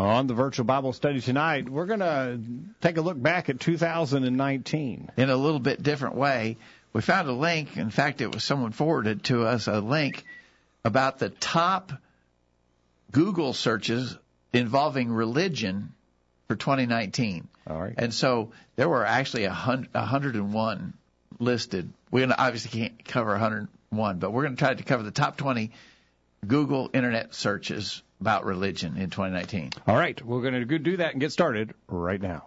On the virtual Bible study tonight, we're going to take a look back at 2019. in a little bit different way. We found a link. In fact, it was someone forwarded to us a link about the top Google searches involving religion for 2019. All right. And so there were actually a hun- a 101 listed. We obviously can't cover 101, but we're going to try to cover the top 20 Google internet searches about religion in 2019. All right, we're going to do that and get started right now.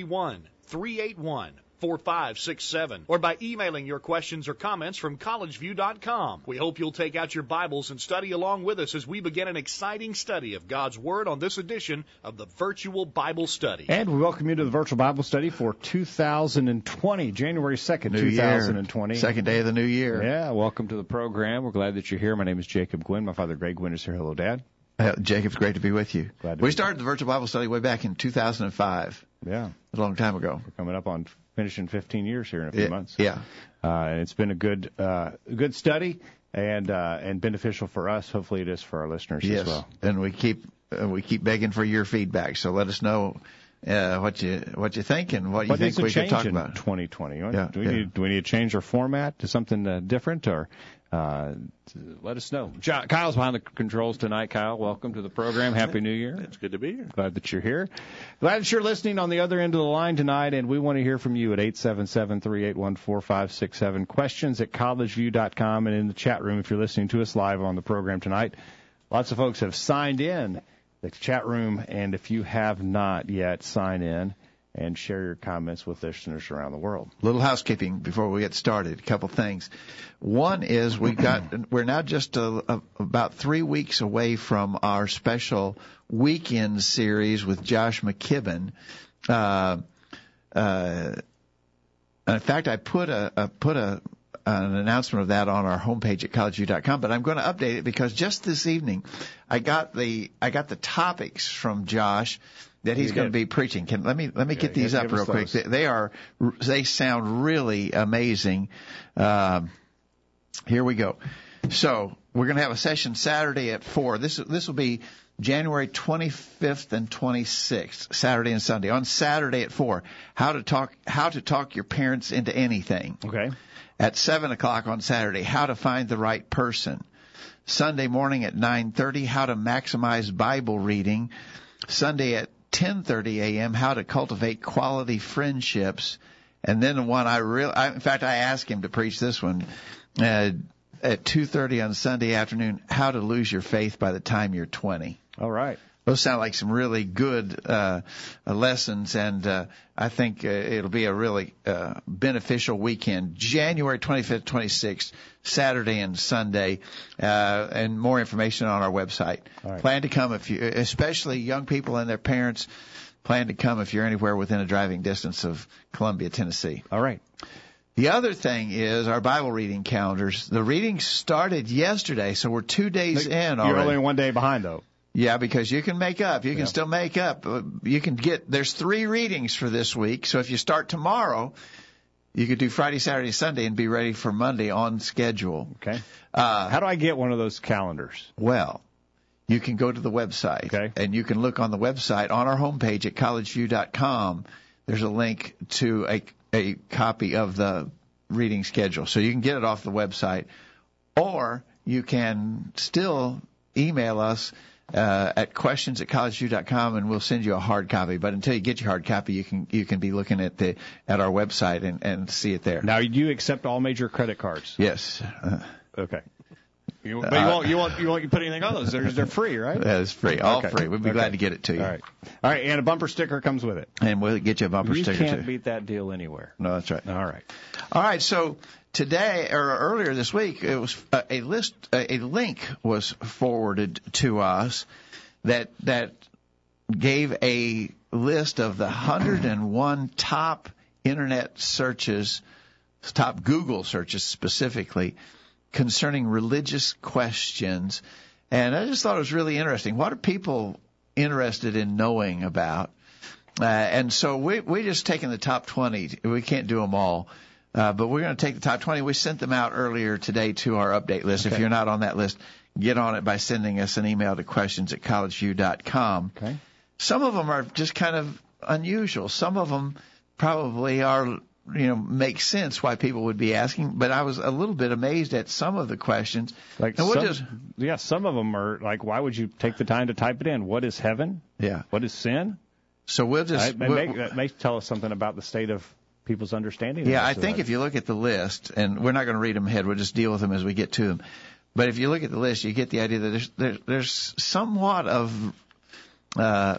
931 381 4567 or by emailing your questions or comments from collegeview.com. We hope you'll take out your Bibles and study along with us as we begin an exciting study of God's Word on this edition of the Virtual Bible Study. And we welcome you to the virtual Bible study for 2020, January 2nd, New 2020. year, second day of the new year. Yeah, welcome to the program. We're glad that you're here. My name is Jacob Gwynn. My father, Greg Gwynn, is here. Hello, Dad. Uh, Jacob, it's great to be with you. Glad to we be started the virtual Bible study way back in 2005, Yeah, a long time ago. we're coming up on finishing 15 years here in a few Yeah, months. yeah. Uh, and it's been a good, uh, good study and uh, and beneficial for us. Hopefully, it is for our listeners yes. as well. And we keep uh, we keep begging for your feedback. So let us know uh, what you what you think and what you What think we should talk about. 2020? Yeah, do we yeah. need do we need to change our format to something uh, different or? Uh, let us know. Jo- Kyle's behind the controls tonight. Kyle, welcome to the program. Happy New Year. It's good to be here. Glad that you're here. Glad that you're listening on the other end of the line tonight, and we want to hear from you at 877-381-4567. Questions at collegeview.com and in the chat room if you're listening to us live on the program tonight. Lots of folks have signed in the chat room, and if you have not yet, sign in and share your comments with listeners around the world. little housekeeping before we get started. A couple things. One is we got we're now just a, a, about three weeks away from our special weekend series with Josh McKibben. Uh, uh, in fact, I put a, a put a an announcement of that on our homepage at collegeview.com, but I'm going to update it because just this evening I got the I got the topics from Josh that he's going to be preaching. Can let me let me get these up real quick. They, they are they sound really amazing. Um, here we go. So we're going to have a session Saturday at four. This this will be January 25th and 26th, Saturday and Sunday. On Saturday at four, how to talk how to talk your parents into anything. Okay. At seven o'clock on Saturday, how to find the right person. Sunday morning at 9:30, how to maximize Bible reading. Sunday at 10:30 a.m., how to cultivate quality friendships. And then the one I real, I, in fact, I asked him to preach this one uh, at 2:30 on Sunday afternoon, how to lose your faith by the time you're 20. All right. Those sound like some really good uh, uh, lessons, and uh, I think uh, it'll be a really uh, beneficial weekend. January 25th, 26th, Saturday and Sunday, uh, and more information on our website. Right. Plan to come if you, especially young people and their parents, plan to come if you're anywhere within a driving distance of Columbia, Tennessee. All right. The other thing is our Bible reading calendars. The readings started yesterday, so we're two days in You're only one day behind though. Yeah, because you can make up. You can Yeah. still make up. Uh, You can get, there's three readings for this week. So if you start tomorrow, you could do Friday, Saturday, Sunday and be ready for Monday on schedule. Okay. Uh, How do I get one of those calendars? well, you can go to the website Okay. and you can look on the website on our homepage at collegeview.com. There's a link to a, a copy of the reading schedule. So you can get it off the website or you can still email us uh, at questions at collegeview.com and we'll send you a hard copy. But until you get your hard copy, you can you can be looking at the at our website and, and see it there. Now, do you accept all major credit cards? Yes, uh, Okay. You, but you won't you won't you won't put anything on those. They're they're free, right? that is free, all Okay. free. We'd be Okay. glad to get it to you, All right. All right, and a bumper sticker comes with it. and we'll get you a bumper you sticker can't too. beat that deal anywhere. no, that's right. All right. All right, so today or earlier this week, it was uh, a list, a a link was forwarded to us that that gave a list of the 101 top internet searches, top Google searches specifically, concerning religious questions. And I just thought it was really interesting. What are people interested in knowing about? Uh, and so we we just taken the top 20. We can't do them all. Uh, but we're going to take the top 20. We sent them out earlier today to our update list. Okay. If you're not on that list, get on it by sending us an email to questions at collegeview.com. Okay. Some of them are just kind of unusual. Some of them probably are, you know, make sense why people would be asking. But I was a little bit amazed at some of the questions. Like and some, yeah, some of them are like, why would you take the time to type it in? What is heaven? yeah. What is sin? So we'll just, we'll- may, that may tell us something about the state of people's understanding. of Yeah, I think if you look at the list, and we're not going to read them ahead, we'll just deal with them as we get to them. But if you look at the list, you get the idea that there's there, there's somewhat of uh,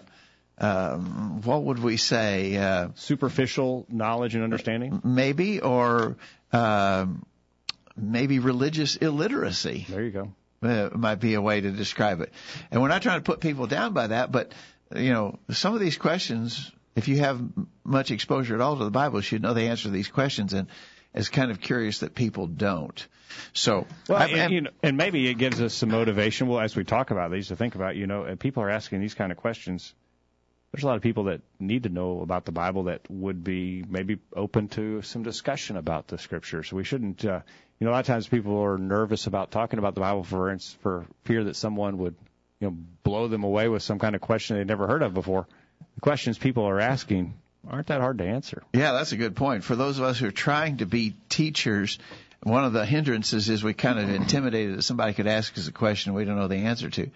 um, what would we say? Uh, superficial knowledge and understanding. maybe or um, maybe religious illiteracy There you go. uh, might be a way to describe it. And we're not trying to put people down by that, but you know, some of these questions, if you have much exposure at all to the Bible, you should know the answer to these questions. And it's kind of curious that people don't. So, Well, I- and, and- you know, and maybe it gives us some motivation. Well, as we talk about these, to think about, you know, people are asking these kind of questions. There's a lot of people that need to know about the Bible that would be maybe open to some discussion about the Scriptures. We shouldn't, uh, you know, a lot of times people are nervous about talking about the Bible for for fear that someone would, you know, blow them away with some kind of question they'd never heard of before. The questions people are asking aren't that hard to answer. Yeah, that's a good point. For those of us who are trying to be teachers, one of the hindrances is we kind of intimidated that somebody could ask us a question we don't know the answer to.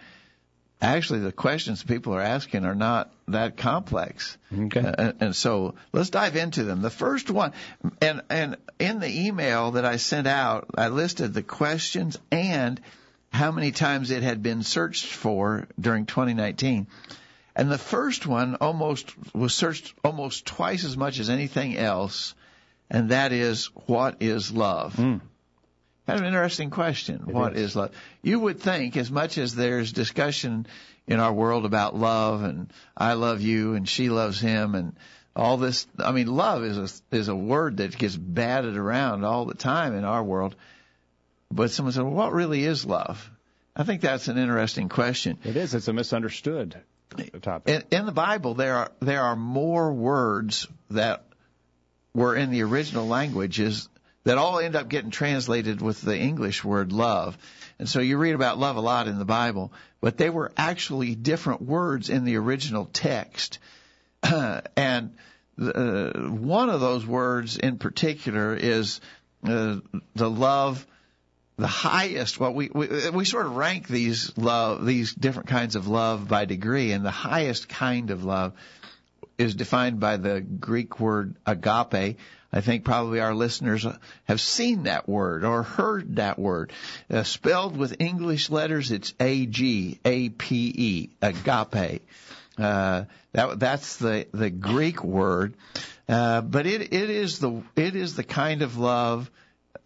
Actually, the questions people are asking are not that complex. Okay. Uh, and, and so let's dive into them. The first one, and and in the email that I sent out, I listed the questions and how many times it had been searched for during 2019. And the first one almost was searched almost twice as much as anything else, and that is what is love? Mm. Kind of an interesting question. It What is. is love? You would think, as much as there's discussion in our world about love and I love you and she loves him and all this. I mean, love is a is a word that gets batted around all the time in our world. But someone said, well, "What really is love?" I think that's an interesting question. It is. It's a misunderstood topic. In, in the Bible, there are there are more words that were in the original languages that all end up getting translated with the English word love. And so you read about love a lot in the Bible, but they were actually different words in the original text. and uh, one of those words in particular is uh, the love the highest what we, we we sort of rank these love these different kinds of love by degree and the highest kind of love is defined by the Greek word agape. I think probably our listeners have seen that word or heard that word. Uh, spelled with English letters, it's A G A P E, agape. Uh, that that's the the Greek word, uh, but it it is the it is the kind of love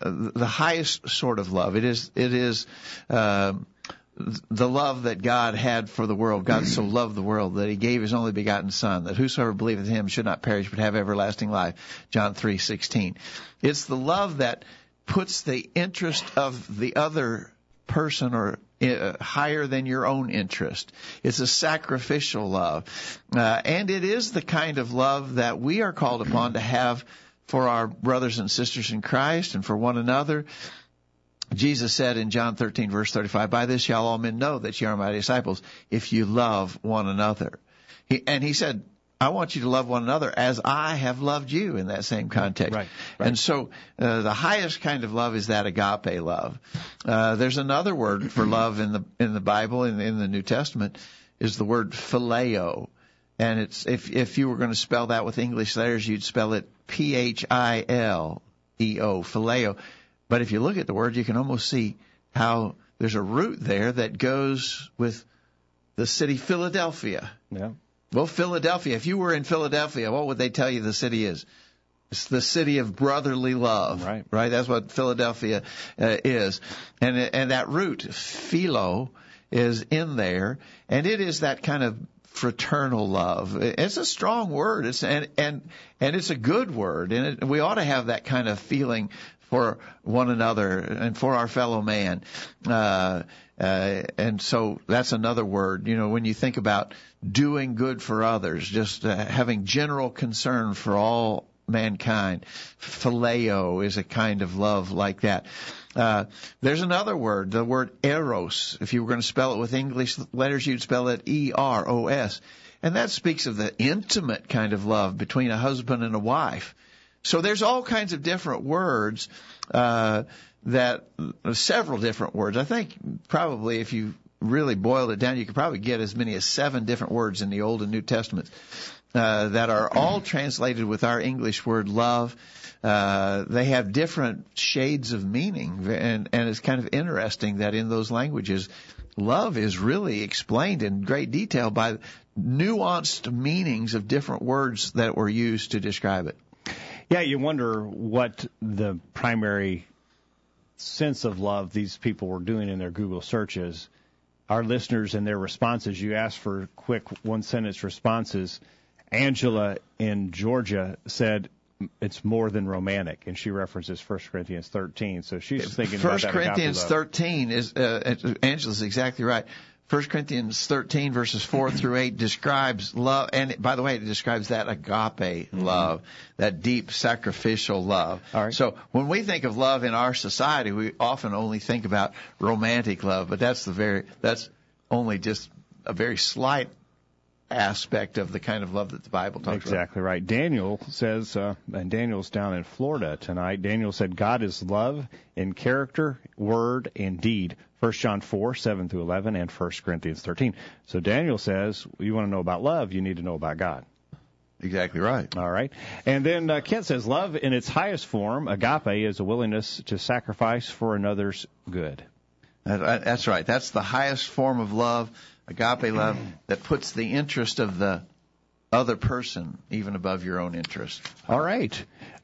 the highest sort of love. It is it is um, the love that God had for the world. God so loved the world that He gave His only begotten Son, that whosoever believeth in Him should not perish but have everlasting life. John three sixteen. It's the love that puts the interest of the other person or uh, higher than your own interest. It's a sacrificial love, uh, and it is the kind of love that we are called upon to have for our brothers and sisters in Christ and for one another. Jesus said in John 13 verse 35, by this shall all men know that ye are my disciples if you love one another. He, and he said, I want you to love one another as I have loved you in that same context. Right, right. And so uh, the highest kind of love is that agape love. Uh, there's another word for love in the in the Bible in, in the New Testament is the word phileo. And it's if if you were going to spell that with English letters, you'd spell it P H I L E O, phileo. But if you look at the word, you can almost see how there's a root there that goes with the city Philadelphia. Yeah. Well, Philadelphia, if you were in Philadelphia, what would they tell you the city is? It's the city of brotherly love. Right. Right? That's what Philadelphia uh, is. And and that root, philo, is in there, and it is that kind of fraternal love. It's a strong word. It's and and and it's a good word, and it, we ought to have that kind of feeling for one another and for our fellow man. Uh, uh, and so that's another word. You know, when you think about doing good for others, just uh, having general concern for all mankind. Phileo is a kind of love like that. Uh, there's another word, the word eros. If you were going to spell it with English letters, you'd spell it E-R-O-S. And that speaks of the intimate kind of love between a husband and a wife. So there's all kinds of different words, uh, that, several different words. I think probably if you really boiled it down, you could probably get as many as seven different words in the Old and New Testaments uh, that are all translated with our English word love. Uh, they have different shades of meaning, and, and it's kind of interesting that in those languages, love is really explained in great detail by nuanced meanings of different words that were used to describe it. Yeah, you wonder what the primary sense of love these people were doing in their Google searches. Our listeners and their responses, you asked for quick one sentence responses. Angela in Georgia said it's more than romantic, and she references 1 Corinthians 13. So she's thinking 1 about Corinthians 13 is uh, Angela's exactly right. 1 Corinthians 13 verses 4 through 8 describes love, and by the way, it describes that agape mm-hmm. love, that deep sacrificial love. All right. So when we think of love in our society, we often only think about romantic love, but that's the very, that's only just a very slight aspect of the kind of love that the Bible talks exactly about. Exactly right. Daniel says, uh, and Daniel's down in Florida tonight. Daniel said, God is love in character, word, and deed. 1 John 4, 7 through 11, and 1 Corinthians 13. So Daniel says, you want to know about love, you need to know about God. Exactly right. All right. And then uh, Kent says, love in its highest form, agape, is a willingness to sacrifice for another's good. That's right. That's the highest form of love agape love that puts the interest of the other person even above your own interest. All right.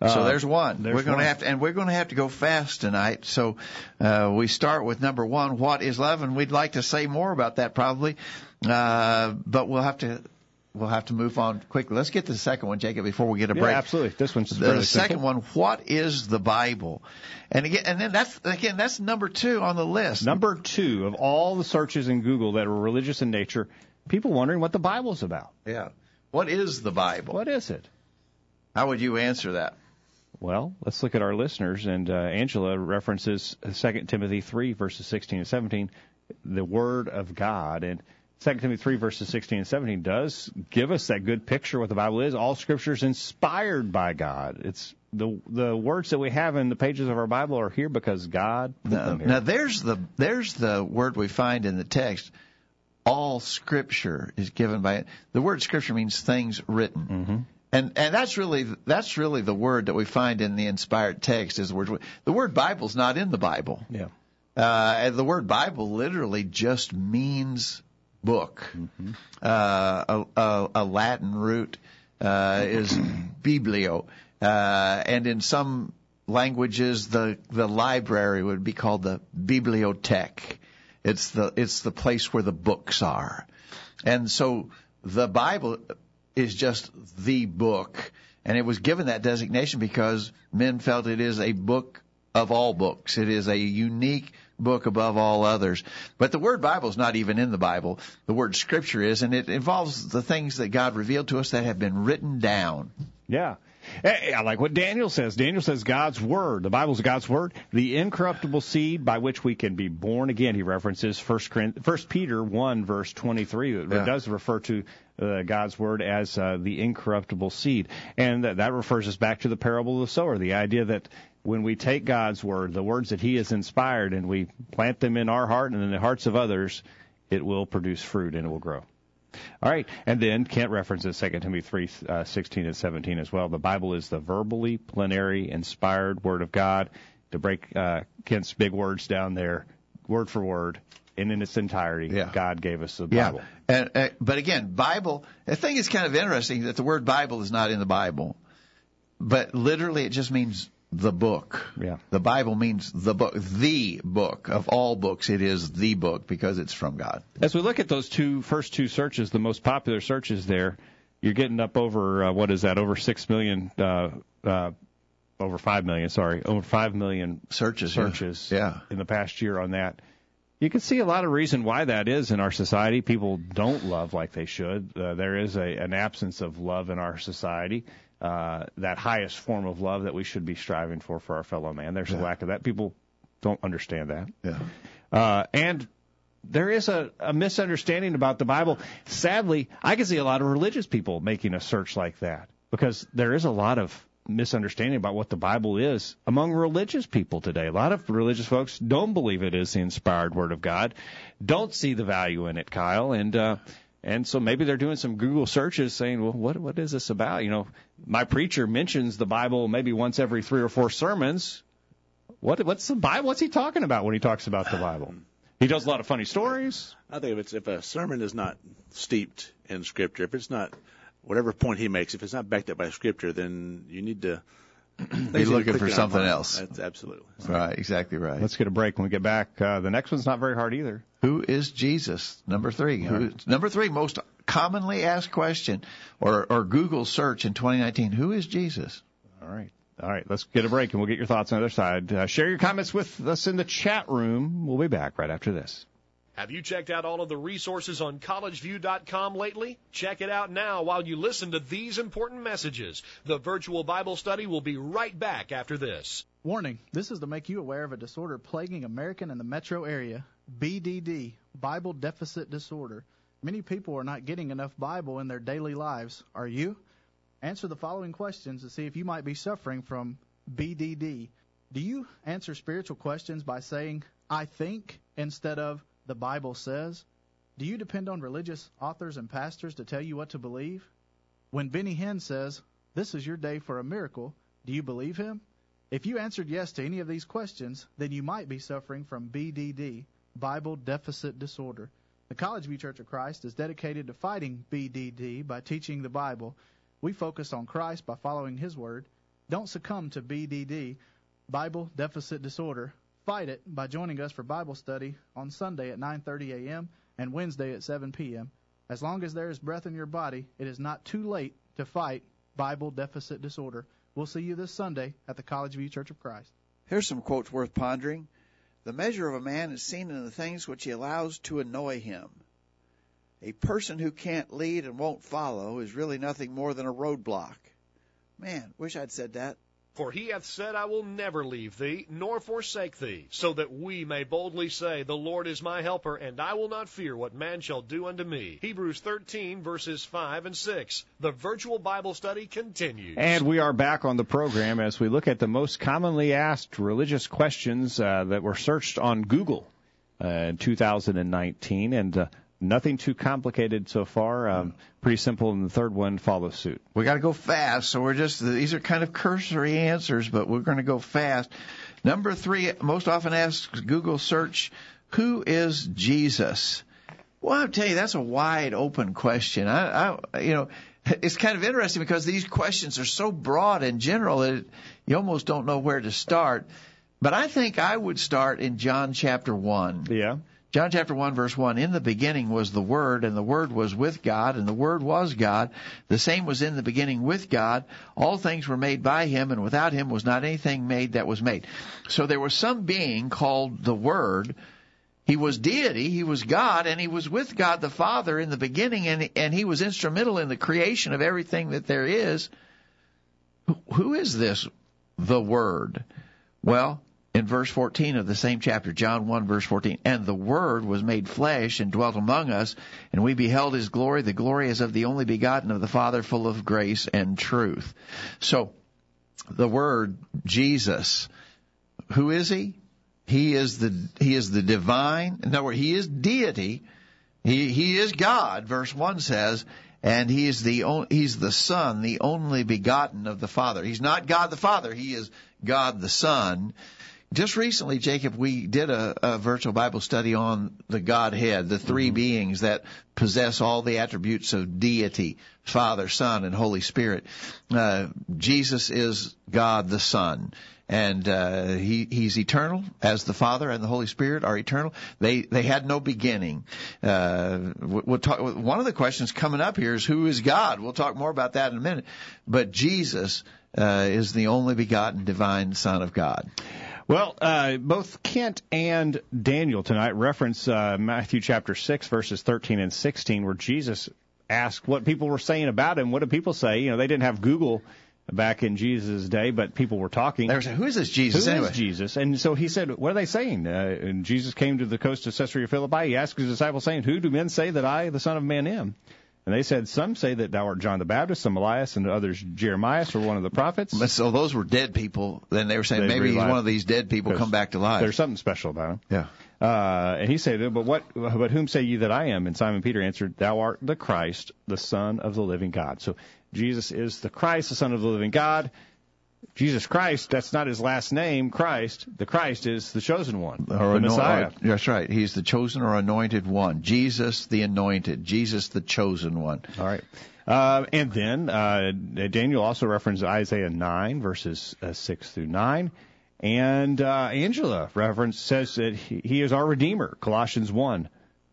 So uh, there's one. There's we're going to have to, and we're going to have to go fast tonight. So uh, we start with number one. What is love? And we'd like to say more about that probably, uh, but we'll have to we'll have to move on quickly. Let's get to the second one, Jacob, before we get a break. Yeah, absolutely. This one's the second simple. one. What is the Bible? And again, and then that's again that's number two on the list. Number two of all the searches in Google that are religious in nature, people wondering what the Bible's about. Yeah. What is the Bible? What is it? How would you answer that? Well, let's look at our listeners. And uh, Angela references 2 Timothy 3, verses 16 and 17, the Word of God. And 2 Timothy 3 verses 16 and 17 does give us that good picture what the Bible is. All scripture is inspired by God. It's the the words that we have in the pages of our Bible are here because God put now, them here. Now there's the there's the word we find in the text. All scripture is given by it. The word scripture means things written. Mm-hmm. And and that's really that's really the word that we find in the inspired text is the word the word Bible's not in the Bible. Yeah. Uh, the word Bible literally just means book. Mm-hmm. Uh, a, a, a, Latin root uh, is biblio, uh, and in some languages, the the library would be called the bibliothèque. It's the it's the place where the books are, and so the Bible is just the book, and it was given that designation because men felt it is a book of all books. It is a unique book above all others. But the word Bible is not even in the Bible. The word Scripture is, and it involves the things that God revealed to us that have been written down. Yeah. I like what Daniel says. Daniel says God's word. The Bible's God's word, the incorruptible seed by which we can be born again. He references First First Peter one verse twenty three. It yeah. does refer to uh, God's word as uh, the incorruptible seed, and that, that refers us back to the parable of the sower. The idea that when we take God's word, the words that He has inspired, and we plant them in our heart and in the hearts of others, it will produce fruit and it will grow. All right, and then Kent references 2 Timothy 3, uh, 16 and 17 as well. The Bible is the verbally plenary, inspired Word of God. To break uh, Kent's big words down there, word for word, and in its entirety, yeah. God gave us the Bible. Yeah. And, uh, but again, Bible. The thing is kind of interesting that the word Bible is not in the Bible, but literally it just means the book. Yeah. The Bible means the book, the book of all books. It is the book because it's from God. As we look at those two first two searches, the most popular searches there, you're getting up over uh, what is that? Over six million, uh, uh, over five million. Sorry, over five million Searches. searches. Yeah. in the past year on that. You can see a lot of reason why that is in our society. People don't love like they should. Uh, there is a, an absence of love in our society. Uh, that highest form of love that we should be striving for for our fellow man. There's a lack of that. People don't understand that. Yeah. Uh, and there is a, a misunderstanding about the Bible. Sadly, I can see a lot of religious people making a search like that because there is a lot of misunderstanding about what the Bible is among religious people today. A lot of religious folks don't believe it is the inspired Word of God, don't see the value in it, Kyle, and uh, and so maybe they're doing some Google searches saying, well, what what is this about? You know, my preacher mentions the Bible maybe once every three or four sermons. What what's the Bible? What's he talking about when he talks about the Bible? He does a lot of funny stories. I think if it's if a sermon is not steeped in scripture, if it's not whatever point he makes, if it's not backed up by scripture, then you need to Be looking for something else. That's absolutely. Right. Exactly right. Let's get a break when we get back. Uh, the next one's not very hard either. Who is Jesus? Number three. Who, number three, most commonly asked question or, or Google search in 2019. Who is Jesus? All right. All right. Let's get a break and we'll get your thoughts on the other side. Uh, share your comments with us in the chat room. We'll be back right after this. Have you checked out all of the resources on collegeview.com lately? Check it out now while you listen to these important messages. The virtual Bible study will be right back after this. Warning this is to make you aware of a disorder plaguing American and the metro area BDD, Bible Deficit Disorder. Many people are not getting enough Bible in their daily lives. Are you? Answer the following questions to see if you might be suffering from BDD. Do you answer spiritual questions by saying, I think, instead of, the Bible says? Do you depend on religious authors and pastors to tell you what to believe? When Benny Hinn says, This is your day for a miracle, do you believe him? If you answered yes to any of these questions, then you might be suffering from BDD, Bible Deficit Disorder. The College View Church of Christ is dedicated to fighting BDD by teaching the Bible. We focus on Christ by following His Word. Don't succumb to BDD, Bible Deficit Disorder. Fight it by joining us for Bible study on Sunday at 9:30 a.m. and Wednesday at 7 p.m. As long as there is breath in your body, it is not too late to fight Bible Deficit Disorder. We'll see you this Sunday at the College View Church of Christ. Here's some quotes worth pondering. The measure of a man is seen in the things which he allows to annoy him. A person who can't lead and won't follow is really nothing more than a roadblock. Man, wish I'd said that. For he hath said, I will never leave thee, nor forsake thee, so that we may boldly say, The Lord is my helper, and I will not fear what man shall do unto me. Hebrews 13, verses 5 and 6. The virtual Bible study continues. And we are back on the program as we look at the most commonly asked religious questions uh, that were searched on Google uh, in 2019. And uh, nothing too complicated so far. Um, pretty simple, and the third one follows suit. We got to go fast, so we're just these are kind of cursory answers, but we're going to go fast. Number three, most often asked Google search, who is Jesus? Well, I'll tell you, that's a wide open question. I, I you know, it's kind of interesting because these questions are so broad and general that you almost don't know where to start. But I think I would start in John chapter one. Yeah. John chapter 1 verse 1, in the beginning was the Word, and the Word was with God, and the Word was God. The same was in the beginning with God. All things were made by Him, and without Him was not anything made that was made. So there was some being called the Word. He was deity, He was God, and He was with God the Father in the beginning, and, and He was instrumental in the creation of everything that there is. Who is this, the Word? Well, in verse 14 of the same chapter, John 1 verse 14, and the Word was made flesh and dwelt among us, and we beheld His glory. The glory is of the only begotten of the Father, full of grace and truth. So, the Word, Jesus, who is He? He is the, He is the divine, in other words, He is deity. He, He is God, verse 1 says, and he is the he's the son, the only begotten of the Father. He's not God the Father. He is God the Son. Just recently, Jacob, we did a, a virtual Bible study on the Godhead, the 3 beings that possess all the attributes of deity, Father, Son, and Holy Spirit. Uh, Jesus is God the Son. and uh, he he's eternal as the Father and the Holy Spirit are eternal. They they had no beginning. Uh, we'll talk. One of the questions coming up here is who is God. We'll talk more about that in a minute. But Jesus uh, is the only begotten divine Son of God. Well, uh, both Kent and Daniel tonight reference uh, Matthew chapter 6, verses 13 and 16, where Jesus asked what people were saying about him. What did people say? You know, they didn't have Google back in Jesus' day, but people were talking. They were saying, "Who is this Jesus?" Who anyway? is Jesus? And so he said, "What are they saying?" Uh, and Jesus came to the coast of Caesarea Philippi. He asked his disciples, saying, "Who do men say that I, the Son of Man, am?" And they said, "Some say that thou art John the Baptist, some Elias, and others Jeremiah, or one of the prophets." But so those were dead people. Then they were saying They maybe he's one of these dead people come back to life. There's something special about him. Yeah. Uh, and he said, "But what? But whom say ye that I am?" And Simon Peter answered, "Thou art the Christ, the Son of the living God." So Jesus is the Christ, the Son of the living God. Jesus Christ, that's not his last name, Christ. The Christ is the chosen one, Or the Messiah. or- that's right. He's the chosen or anointed one. Jesus, the anointed. Jesus, the chosen one. All right. Uh, and then uh, Daniel also referenced Isaiah 9, verses uh, 6 through 9. And uh, Angela reference says that he, he is our Redeemer, Colossians 1,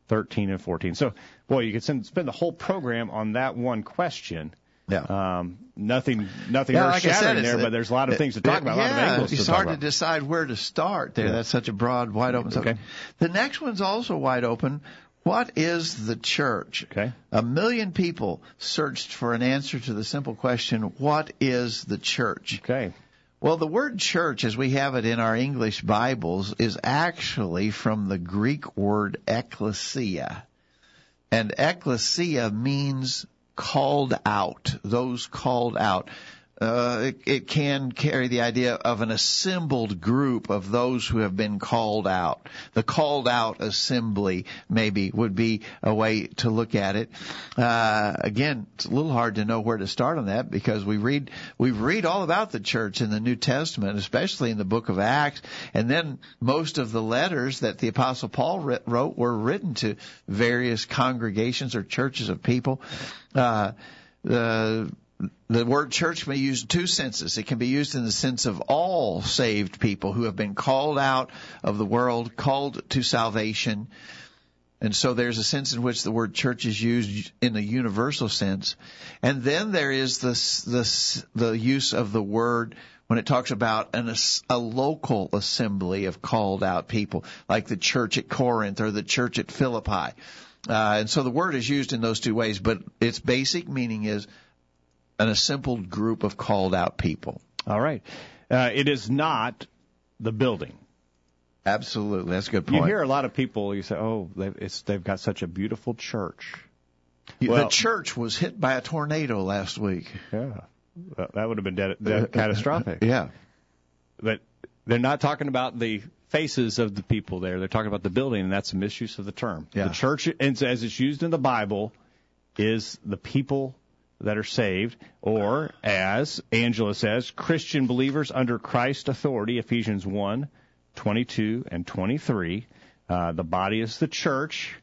13 and 14. So, boy, you could send, spend the whole program on that one question. Yeah. Um, nothing, nothing Yeah, earth like I said, shattering there, the- but there's a lot of things to talk about, a lot of yeah, angles it's to talk hard to decide where to start there. Yeah. That's such a broad, wide open subject. Okay. The next one's also wide open. What is the church? Okay. A million people searched for an answer to the simple question, what is the church? Okay. Well, the word church, as we have it in our English Bibles, is actually from the Greek word ecclesia. And ecclesia means called out, those called out. Uh, it, it can carry the idea of an assembled group of those who have been called out. The called out assembly maybe would be a way to look at it. Uh, again, it's a little hard to know where to start on that because we read we read all about the church in the New Testament, especially in the book of Acts, and then most of the letters that the Apostle Paul wrote were written to various congregations or churches of people. Uh, the the word church can be used two senses. It can be used in the sense of all saved people who have been called out of the world, called to salvation. And so there's a sense in which the word church is used in a universal sense. And then there is this, this, the use of the word when it talks about an, a local assembly of called out people, like the church at Corinth or the church at Philippi. Uh, and so the word is used in those two ways, but its basic meaning is an assembled group of called out people. All right. Uh, it is not the building. Absolutely, that's a good point. You hear a lot of people. You say, "Oh, they've, it's, they've got such a beautiful church." the church was hit by a tornado last week. Yeah, that would have been dead, dead, catastrophic. Yeah. But they're not talking about the faces of the people there. They're talking about the building, and that's a misuse of the term. Yeah. The church, as it's used in the Bible, is the people that are saved, or as Angela says, Christian believers under Christ's authority, Ephesians 1, 22 and 23. Uh, the body is the church.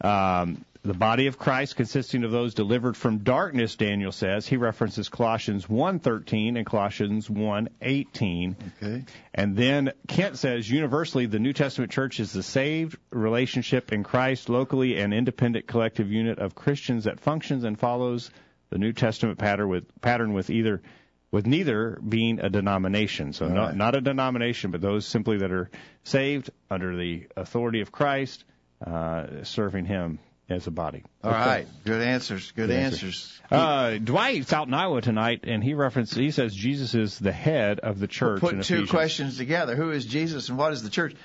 Um, the body of Christ consisting of those delivered from darkness, Daniel says. He references Colossians 1.13 and Colossians 1.18. Okay. And then Kent says universally the New Testament church is the saved relationship in Christ, locally an independent collective unit of Christians that functions and follows the New Testament pattern with pattern with either with neither being a denomination. So not, right. not a denomination, but those simply that are saved under the authority of Christ, uh, serving Him as a body. All right. Good answers. Good Good answers. Uh, Dwight's out in Iowa tonight, and he referenced. He says Jesus is the head of the church. Put in two Ephesians. questions together. Who is Jesus and what is the church?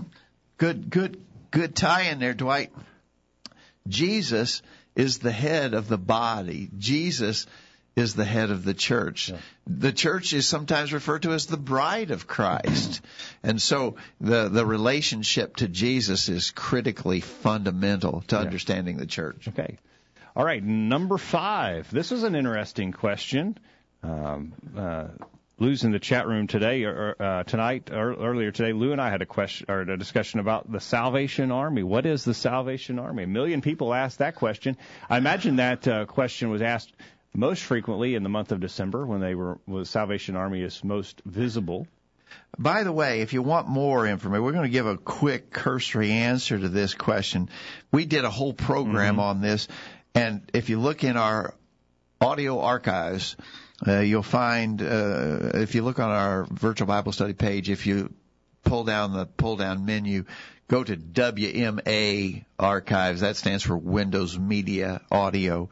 good, good, good tie in there, Dwight. Jesus is the head of the body. Jesus is the head of the church. The church is sometimes referred to as the bride of Christ. and so the, the relationship to Jesus is critically fundamental to understanding the church. Okay. All right, number five. This is an interesting question. Um, uh, Lou's in the chat room today, or uh, tonight, or earlier today. Lou and I had a question or a discussion about the Salvation Army. What is the Salvation Army? A million people asked that question. I imagine that uh, question was asked most frequently in the month of December when they were when the Salvation Army is most visible. By the way, if you want more information, we're going to give a quick cursory answer to this question. We did a whole program on this, and if you look in our audio archives, uh, you'll find uh, if you look on our virtual Bible study page, if you pull down the pull down menu, go to WMA archives. That stands for Windows Media Audio.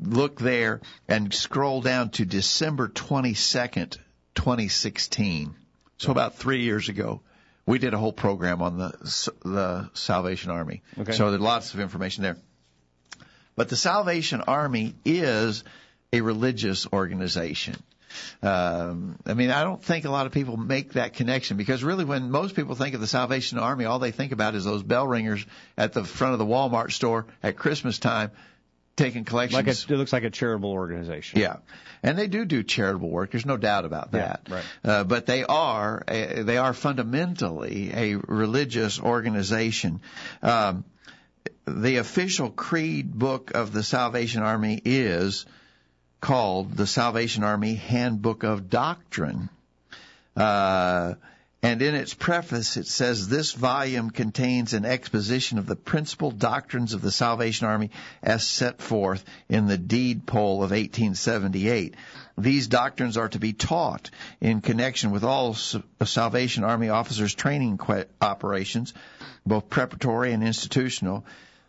Look there and scroll down to December 22nd, 2016. So about three years ago, we did a whole program on the the Salvation Army. Okay. So there's lots of information there. But the Salvation Army is a religious organization. Um, I mean, I don't think a lot of people make that connection because really, when most people think of the Salvation Army, all they think about is those bell ringers at the front of the Walmart store at Christmas time taking collections. Like a, it looks like a charitable organization. Yeah, and they do do charitable work. There's no doubt about that. Yeah, right. Uh, but they are a, they are fundamentally a religious organization. Um, the official creed book of the Salvation Army is called the Salvation Army Handbook of Doctrine. Uh, and in its preface, it says this volume contains an exposition of the principal doctrines of the Salvation Army as set forth in the deed poll of 1878. These doctrines are to be taught in connection with all Salvation Army officers' training operations, both preparatory and institutional.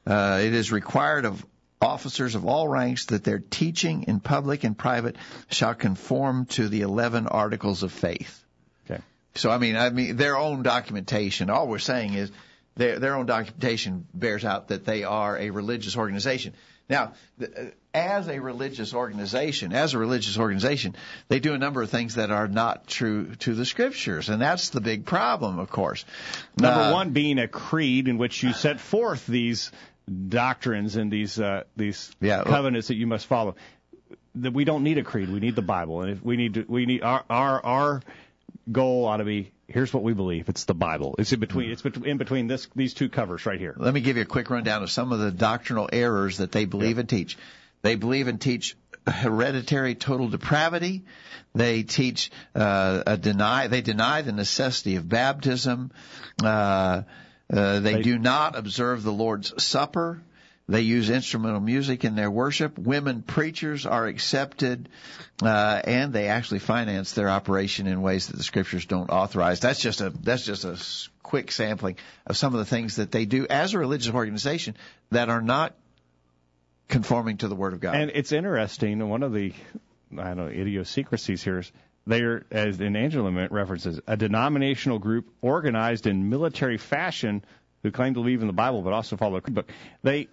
Uh, it is required of officers of all ranks that their teaching in public and private shall conform to the 11 articles of faith. Okay. So I mean, I mean their own documentation. All we're saying is their their own documentation bears out that they are a religious organization. Now, as a religious organization, as a religious organization, they do a number of things that are not true to the scriptures, and that's the big problem, of course. Number Uh, one being a creed in which you set forth these doctrines and these uh, these Yeah, well- covenants that you must follow. That we don't need a creed; we need the Bible, and if we need to, we need our our our goal ought to be here's what we believe. It's the Bible. It's in between. It's in between this these two covers right here. Let me give you a quick rundown of some of the doctrinal errors that they believe and teach. They believe and teach hereditary total depravity. They teach uh, a deny. They deny the necessity of baptism. Uh, uh, they, They- do not observe the Lord's Supper. They use instrumental music in their worship. Women preachers are accepted, uh, and they actually finance their operation in ways that the scriptures don't authorize. That's just a that's just a quick sampling of some of the things that they do as a religious organization that are not conforming to the Word of God. And it's interesting. One of the I don't know idiosyncrasies here is they're as in Angela references a denominational group organized in military fashion who claim to believe in the Bible but also follow the book. They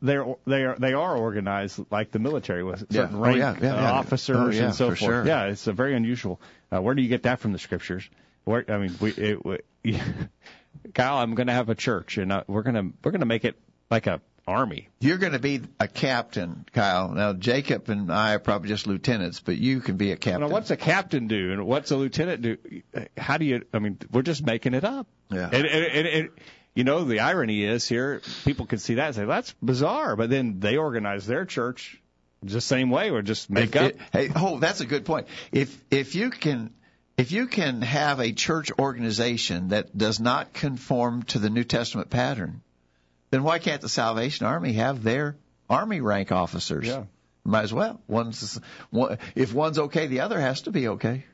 they're they are they are organized like the military with Yeah. certain Oh, rank yeah, yeah, uh, yeah. officers Oh, yeah, and so for forth. sure. Yeah, it's a very unusual. Uh, where do you get that from the scriptures? Where I mean, we, it, we Kyle, I'm going to have a church, and uh, we're going to we're going to make it like a army. You're going to be a captain, Kyle. Now, Jacob and I are probably just lieutenants, but you can be a captain. Now, what's a captain do, and what's a lieutenant do? How do you? I mean, we're just making it up. Yeah. And, and, and, and you know, the irony is here, people can see that and say that's bizarre, but then they organize their church the same way, or just make If up. it- hey, oh, that's a good point. If if you can if you can have a church organization that does not conform to the New Testament pattern, then why can't the Salvation Army have their army rank officers? Yeah. Might as well. One's one, if one's okay, the other has to be okay.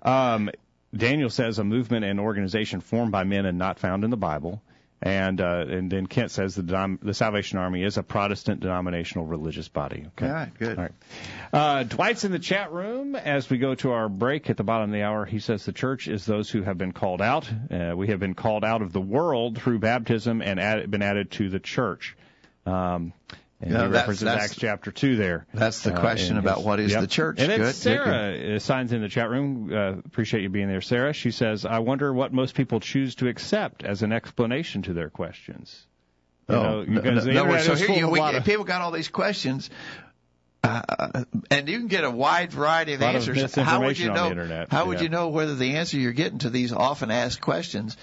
Um, Daniel says a movement and organization formed by men and not found in the Bible. And uh, and then Kent says the denom- the Salvation Army is a Protestant denominational religious body. Okay. All right, good. All right. Uh, Dwight's in the chat room as we go to our break at the bottom of the hour. He says the church is those who have been called out. Uh, we have been called out of the world through baptism and been added to the church. Um, and Yeah, he that's- references that's- Acts chapter two there. That's the Uh, question in about his- what is yep. the church. And then Good, good, Sarah uh, signs in the chat room. Uh, appreciate you being there, Sarah. She says, "I wonder what most people choose to accept as an explanation to their questions." You know, Oh, no, no, so here you, a we, of- people got all these questions, uh, and you can get a wide variety of Lot of answers. how would you on know? the internet, How would you know whether the answer you're getting to these often asked questions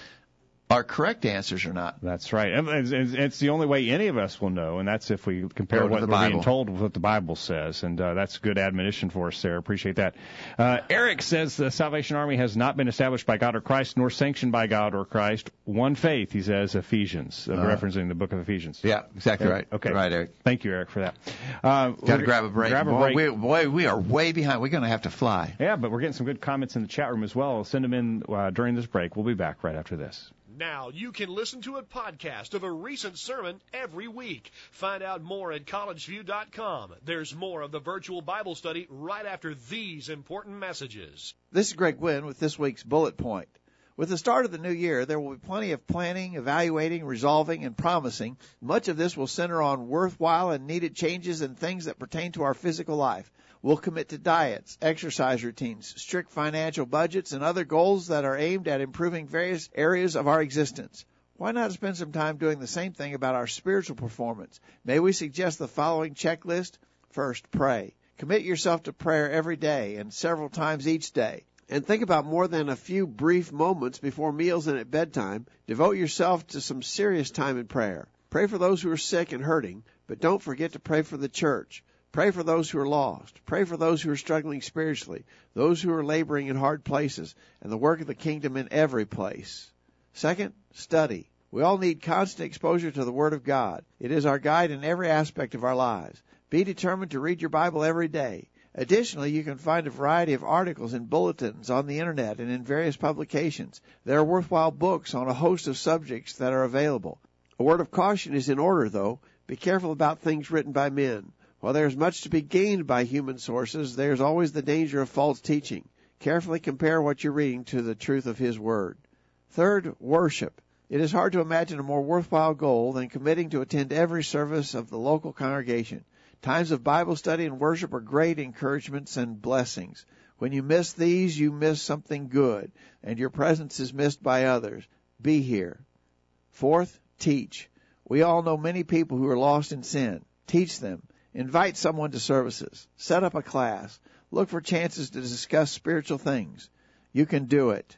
are correct answers or not. That's right. It's, the only way any of us will know, and that's if we compare what we're being told with what the Bible says. And uh, that's good admonition for us, Sarah. Appreciate that. Uh, Eric says the Salvation Army has not been established by God or Christ, nor sanctioned by God or Christ. One faith, he says, Ephesians, uh, referencing the book of Ephesians. Yeah, exactly right. Okay. Right, Eric. Thank you, Eric, for that. Uh, Got to grab a break. Grab a boy, break. We, boy, we are way behind. We're going to have to fly. Yeah, but we're getting some good comments in the chat room as well. Send them in uh, during this break. We'll be back right after this. Now you can listen to a podcast of a recent sermon every week. Find out more at collegeview.com. There's more of the virtual Bible study right after these important messages. This is Greg Gwynn with this week's bullet point. With the start of the new year, there will be plenty of planning, evaluating, resolving, and promising. Much of this will center on worthwhile and needed changes and things that pertain to our physical life. We'll commit to diets, exercise routines, strict financial budgets, and other goals that are aimed at improving various areas of our existence. Why not spend some time doing the same thing about our spiritual performance? May we suggest the following checklist? First, pray. Commit yourself to prayer every day and several times each day. And think about more than a few brief moments before meals and at bedtime. Devote yourself to some serious time in prayer. Pray for those who are sick and hurting, but don't forget to pray for the church. Pray for those who are lost. Pray for those who are struggling spiritually, those who are laboring in hard places, and the work of the kingdom in every place. Second, study. We all need constant exposure to the Word of God. It is our guide in every aspect of our lives. Be determined to read your Bible every day. Additionally, you can find a variety of articles and bulletins on the internet and in various publications. There are worthwhile books on a host of subjects that are available. A word of caution is in order, though. Be careful about things written by men. While there is much to be gained by human sources, there is always the danger of false teaching. Carefully compare what you're reading to the truth of His Word. Third, worship. It is hard to imagine a more worthwhile goal than committing to attend every service of the local congregation. Times of Bible study and worship are great encouragements and blessings. When you miss these, you miss something good, and your presence is missed by others. Be here. Fourth, teach. We all know many people who are lost in sin. Teach them. Invite someone to services. Set up a class. Look for chances to discuss spiritual things. You can do it.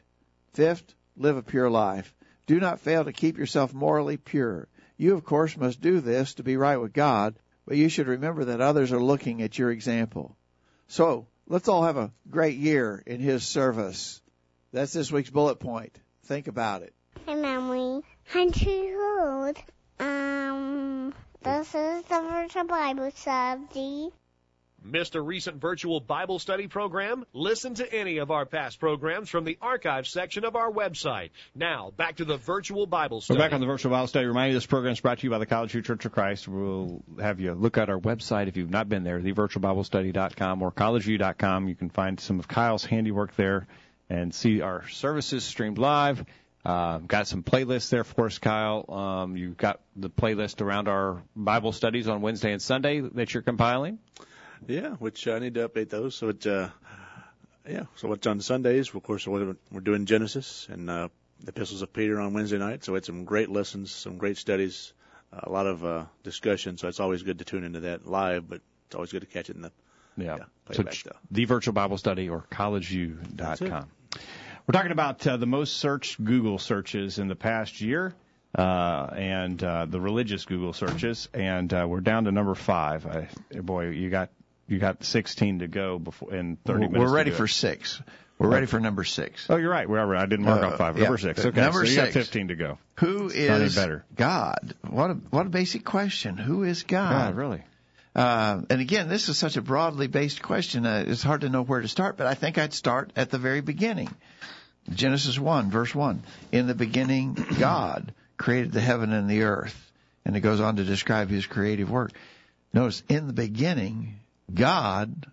Fifth, live a pure life. Do not fail to keep yourself morally pure. You, of course, must do this to be right with God, but you should remember that others are looking at your example. So, let's all have a great year in His service. That's this week's bullet point. Think about it. Hey, Mommy. I'm old. This is the virtual Bible study. Missed a recent virtual Bible study program? Listen to any of our past programs from the archive section of our website. Now, back to the virtual Bible We're study. back on the virtual Bible study. Remind you, this program is brought to you by the College View Church of Christ. We'll have you look at our website if you've not been there, thevirtualbiblestudy.com or collegeview.com. You can find some of Kyle's handiwork there and see our services streamed live. Uh, got some playlists there for us, Kyle. Um, you've got the playlist around our Bible studies on Wednesday and Sunday that you're compiling. Yeah, which uh, I need to update those. So it, uh, yeah. So what's on Sundays? Of course, we're we're doing Genesis and uh, the Epistles of Peter on Wednesday night. So it's some great lessons, some great studies, a lot of uh, discussion. So it's always good to tune into that live, but it's always good to catch it in the Yeah. Yeah, so the virtual Bible study or collegeview.com. We're talking about uh, the most searched Google searches in the past year. Uh, and uh, the religious Google searches, and uh, we're down to number five. I, boy, you got you got 16 to go before in 30 minutes. We're ready for six. We're ready for number six. Oh, you're right. We're, I didn't mark Uh, off five. yeah. Number six. Okay, Number so you got 15 to go. Who is better. God? What a what a basic question. Who is God? God, really? Uh, and again, this is such a broadly based question. Uh, it's hard to know where to start, but I think I'd start at the very beginning. Genesis 1, verse 1. In the beginning, God created the heaven and the earth. And it goes on to describe his creative work. Notice, in the beginning, God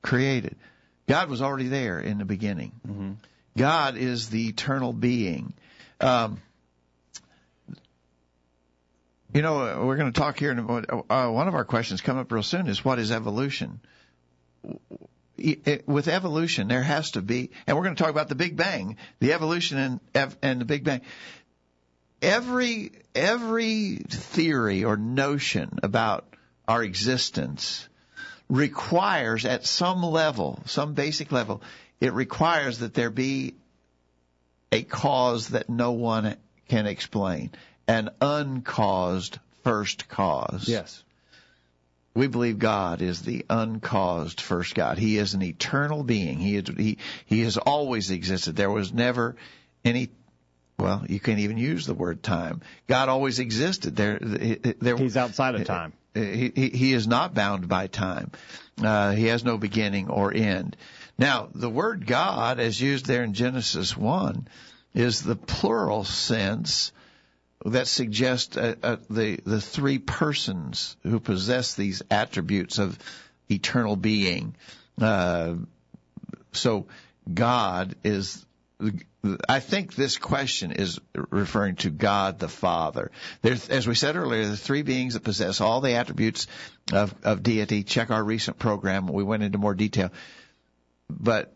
created. God was already there in the beginning. God is the eternal being. Um, you know, we're going to talk here in a moment. Uh, one of our questions come up real soon is what is evolution? With evolution, there has to be, and we're going to talk about the Big Bang, the evolution and and the Big Bang. Every every theory or notion about our existence requires, at some level, some basic level, it requires that there be a cause that no one can explain. An uncaused first cause. Yes. We believe God is the uncaused first God. He is an eternal being. He is, he he has always existed. There was never any well, you can't even use the word time. God always existed. There, there. He's outside of time. He, he, he is not bound by time. Uh, he has no beginning or end. Now, the word God, as used there in Genesis 1, is the plural sense that suggests uh, uh, the, the three persons who possess these attributes of eternal being. Uh, so, God is I think this question is referring to God the Father. There's, as we said earlier, the three beings that possess all the attributes of, of deity. Check our recent program. We went into more detail. But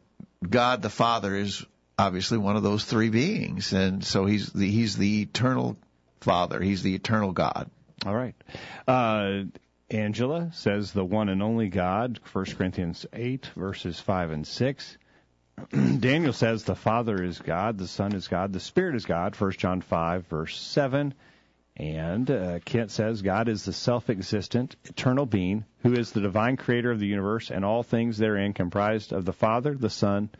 God the Father is obviously one of those three beings. And so he's the, he's the eternal Father. He's the eternal God. All right. Uh, Angela says the one and only God, 1 Corinthians 8, verses 5 and 6. Daniel says the Father is God, the Son is God, the Spirit is God, 1 John 5, verse 7. And uh, Kent says God is the self existent, eternal being who is the divine creator of the universe and all things therein comprised of the Father, the Son,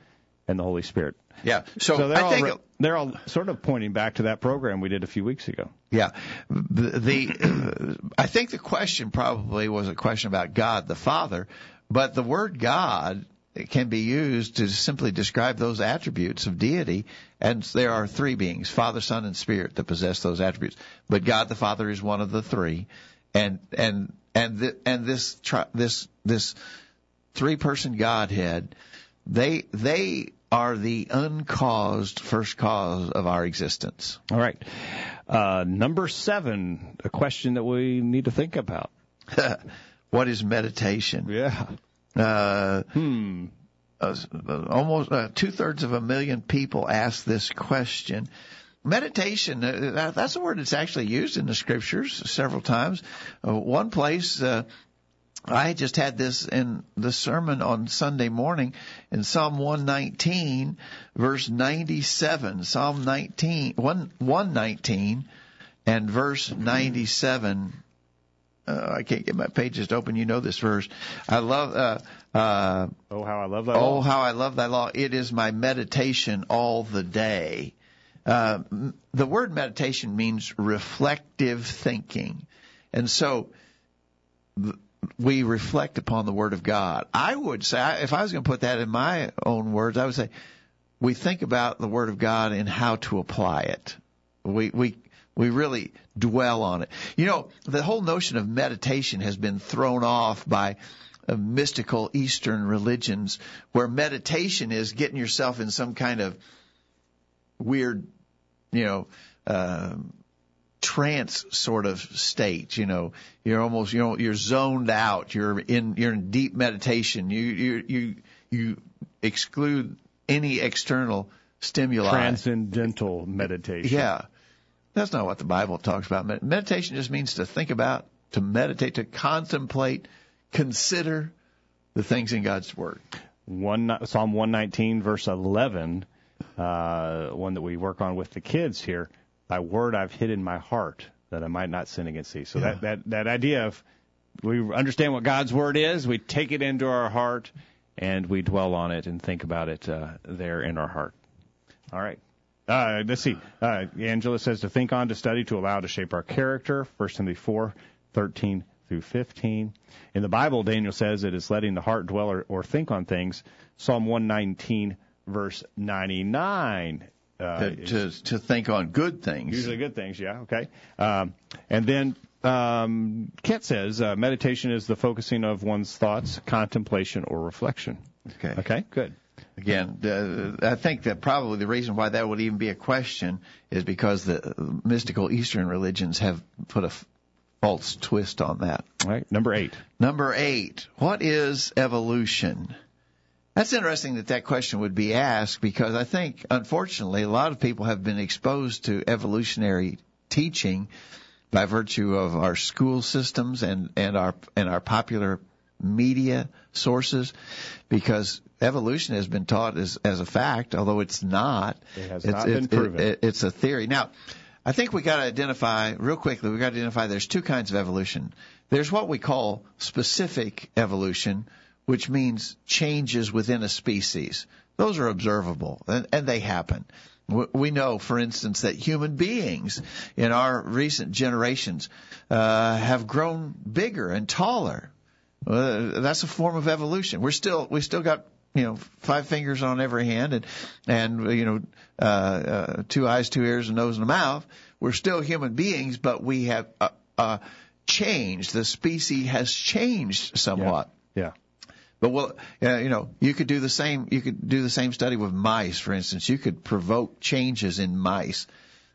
and the Holy Spirit. Yeah. So, so they're, I all, think, they're all sort of pointing back to that program we did a few weeks ago. Yeah. The, the I think the question probably was a question about God the Father, but the word God can be used to simply describe those attributes of deity. And there are three beings, Father, Son, and Spirit that possess those attributes. But God the Father is one of the three. And, and, and, and this, this, this three person Godhead, they, they are the uncaused first cause of our existence. All right. Uh, number seven, a question that we need to think about. what is meditation? Yeah. Uh, hmm. Uh, almost uh, two thirds of a million people ask this question. Meditation, uh, that's a word that's actually used in the scriptures several times. Uh, one place, uh, I just had this in the sermon on Sunday morning in Psalm 119, verse 97. Psalm 19, 119 and verse 97 uh, I can't get my pages to open. You know this verse. I love. Uh, uh, oh, how I love thy law. Oh, how I love thy law. It is my meditation all the day. Uh, the word meditation means reflective thinking, and so we reflect upon the Word of God. I would say, if I was going to put that in my own words, I would say we think about the Word of God and how to apply it. We we we really dwell on it. You know, the whole notion of meditation has been thrown off by uh, mystical Eastern religions where meditation is getting yourself in some kind of weird, you know, uh, trance sort of state. You know, you're almost, you know, you're zoned out. You're in, you're in deep meditation. You, you, you, you exclude any external stimuli. Transcendental meditation. Yeah. That's not what the Bible talks about. Meditation just means to think about, to meditate, to contemplate, consider the things in God's Word. One, Psalm 119, verse 11, uh, one that we work on with the kids here. Thy word I've hid in my heart that I might not sin against thee. So yeah. that, that, that idea of we understand what God's word is, we take it into our heart, and we dwell on it and think about it uh, there in our heart. All right. Uh, let's see. Uh, Angela says to think on, to study, to allow, to shape our character. First Timothy four thirteen through 15. In the Bible, Daniel says it is letting the heart dwell or, or think on things. Psalm 119, verse 99. Uh, to, to, to think on good things. Usually good things, yeah, okay. Um, and then um, Kent says uh, meditation is the focusing of one's thoughts, contemplation, or reflection. Okay. Okay, good. Again, uh, I think that probably the reason why that would even be a question is because the mystical Eastern religions have put a false twist on that. All right, number eight. Number eight. What is evolution? That's interesting that that question would be asked because I think, unfortunately, a lot of people have been exposed to evolutionary teaching by virtue of our school systems and, and our and our popular media sources because evolution has been taught as, as a fact, although it's not. It has it's, not been it, proven. It, it's a theory. Now, I think we got to identify real quickly. We got to identify there's two kinds of evolution. There's what we call specific evolution, which means changes within a species. Those are observable and, and they happen. We know, for instance, that human beings in our recent generations uh, have grown bigger and taller. Uh, that's a form of evolution. We're still we still got you know five fingers on every hand and and you know uh, uh, two eyes, two ears, a nose, and a mouth. We're still human beings, but we have uh, uh, changed. The species has changed somewhat. Yeah. yeah. But well, uh, you know, you could do the same. You could do the same study with mice, for instance. You could provoke changes in mice,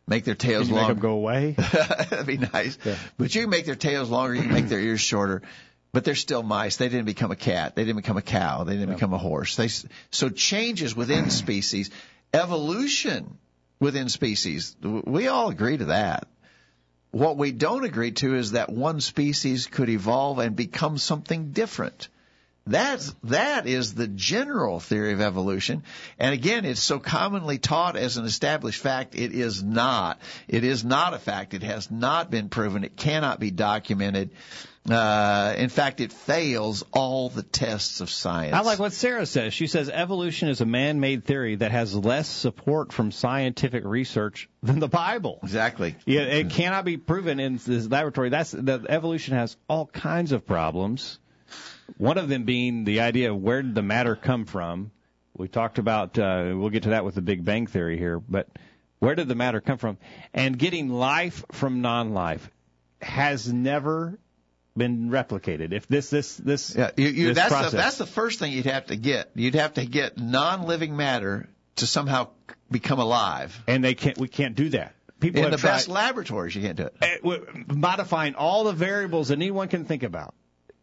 make their tails longer. Make them go away. That'd be nice. Yeah. But you can make their tails longer. You can make their ears shorter. But they're still mice. They didn't become a cat. They didn't become a cow. They didn't become a horse. They so changes within species, evolution within species. We all agree to that. What we don't agree to is that one species could evolve and become something different. That's, that is the general theory of evolution. And again, it's so commonly taught as an established fact. It is not. It is not a fact. It has not been proven. It cannot be documented. Uh, in fact, it fails all the tests of science. I like what Sarah says. She says evolution is a man-made theory that has less support from scientific research than the Bible. Exactly. Yeah, it cannot be proven in this laboratory. That's that evolution has all kinds of problems. One of them being the idea of where did the matter come from. We talked about. Uh, we'll get to that with the Big Bang theory here, but where did the matter come from? And getting life from non-life has never been replicated. If this this this Yeah, you, you, this that's process, the, that's the first thing you'd have to get. You'd have to get non-living matter to somehow become alive. and they can't. We can't do that. People In have the tried, best laboratories, you can't do it. eh, modifying all the variables that anyone can think about,